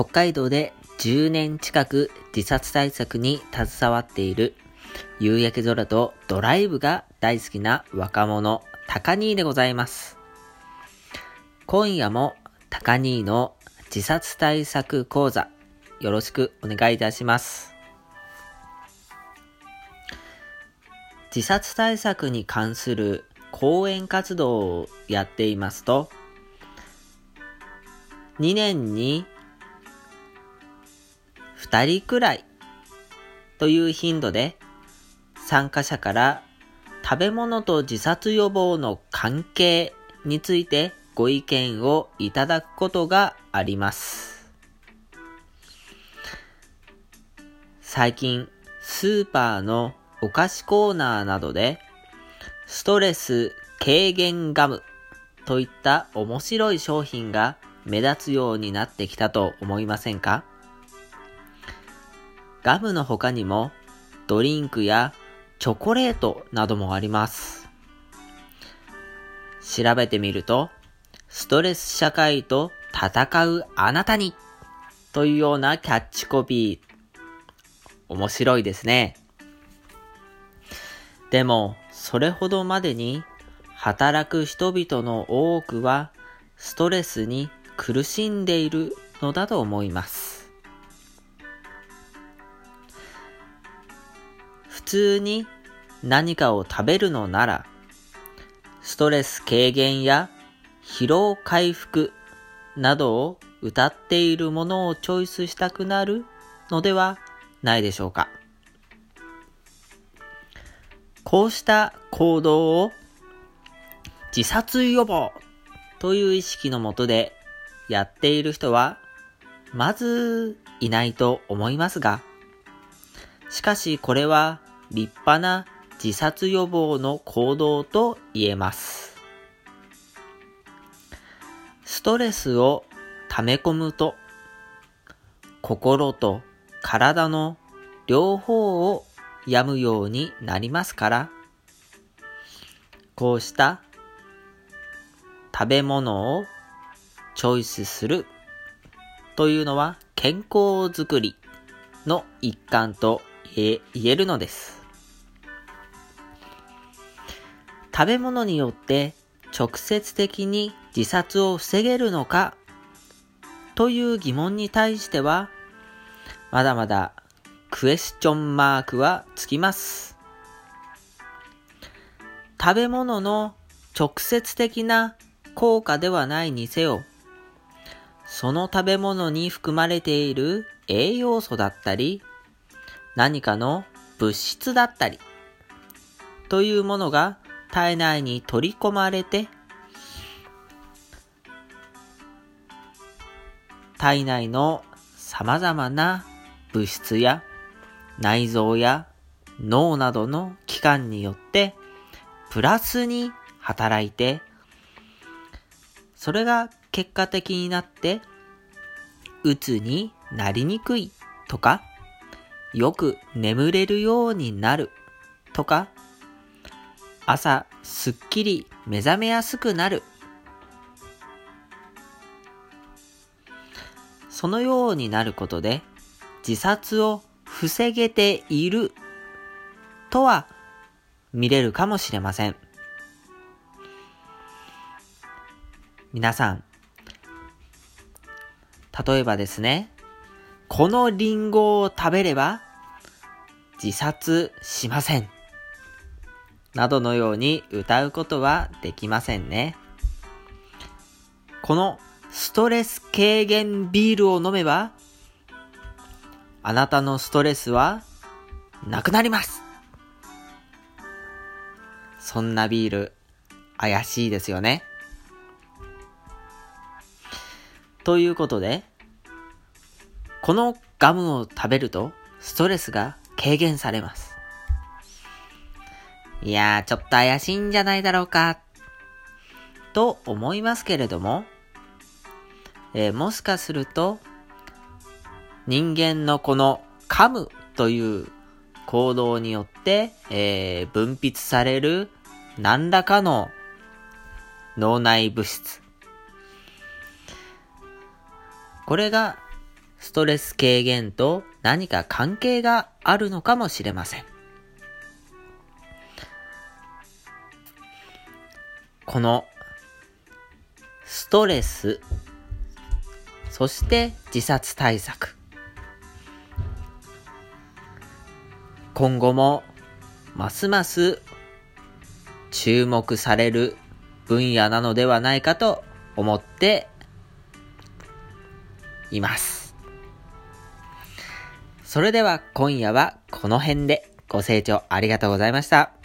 北海道で10年近く自殺対策に携わっている夕焼け空とドライブが大好きな若者、高兄でございます。今夜も高兄の自殺対策講座よろしくお願いいたします。自殺対策に関する講演活動をやっていますと、2年に2人くらいという頻度で参加者から食べ物と自殺予防の関係についてご意見をいただくことがあります。最近、スーパーのお菓子コーナーなどで、ストレス軽減ガムといった面白い商品が目立つようになってきたと思いませんか？ガムの他にもドリンクやチョコレートなどもあります。調べてみると、ストレス社会と戦うあなたにというようなキャッチコピー。面白いですね。でも、それほどまでに働く人々の多くはストレスに苦しんでいるのだと思います。通に何かを食べるのなら、ストレス軽減や疲労回復などを歌っているものをチョイスしたくなるのではないでしょうか。こうした行動を自殺予防という意識のもとでやっている人は、まずいないと思いますが、しかしこれは立派な自殺予防の行動と言えます。ストレスを溜め込むと、心と体の両方を病むようになりますから、こうした食べ物をチョイスするというのは健康づくりの一環と言えるのです。食べ物によって直接的に自殺を防げるのかという疑問に対してはまだまだクエスチョンマークはつきます。食べ物の直接的な効果ではないにせよ、その食べ物に含まれている栄養素だったり、何かの物質だったり、というものが体内に取り込まれて、体内の様々な物質や内臓や脳などの器官によってプラスに働いてそれが結果的になって、うつになりにくいとか、よく眠れるようになるとか、朝すっきり目覚めやすくなる。そのようになることで自殺を防げているとは見れるかもしれません。皆さん、例えばですね、このリンゴを食べれば自殺しません。などのように歌うことはできませんね。このストレス軽減ビールを飲めば、あなたのストレスはなくなります。そんなビール、怪しいですよね。ということで、このガムを食べるとストレスが軽減されます。いやー、ちょっと怪しいんじゃないだろうか、と思いますけれども、えー、もしかすると、人間のこの噛むという行動によって、えー、分泌される何らかの脳内物質、これがストレス軽減と何か関係があるのかもしれません。このストレス、そして自殺対策。今後もますます注目される分野なのではないかと思っています。それでは今夜はこの辺でご清聴ありがとうございました。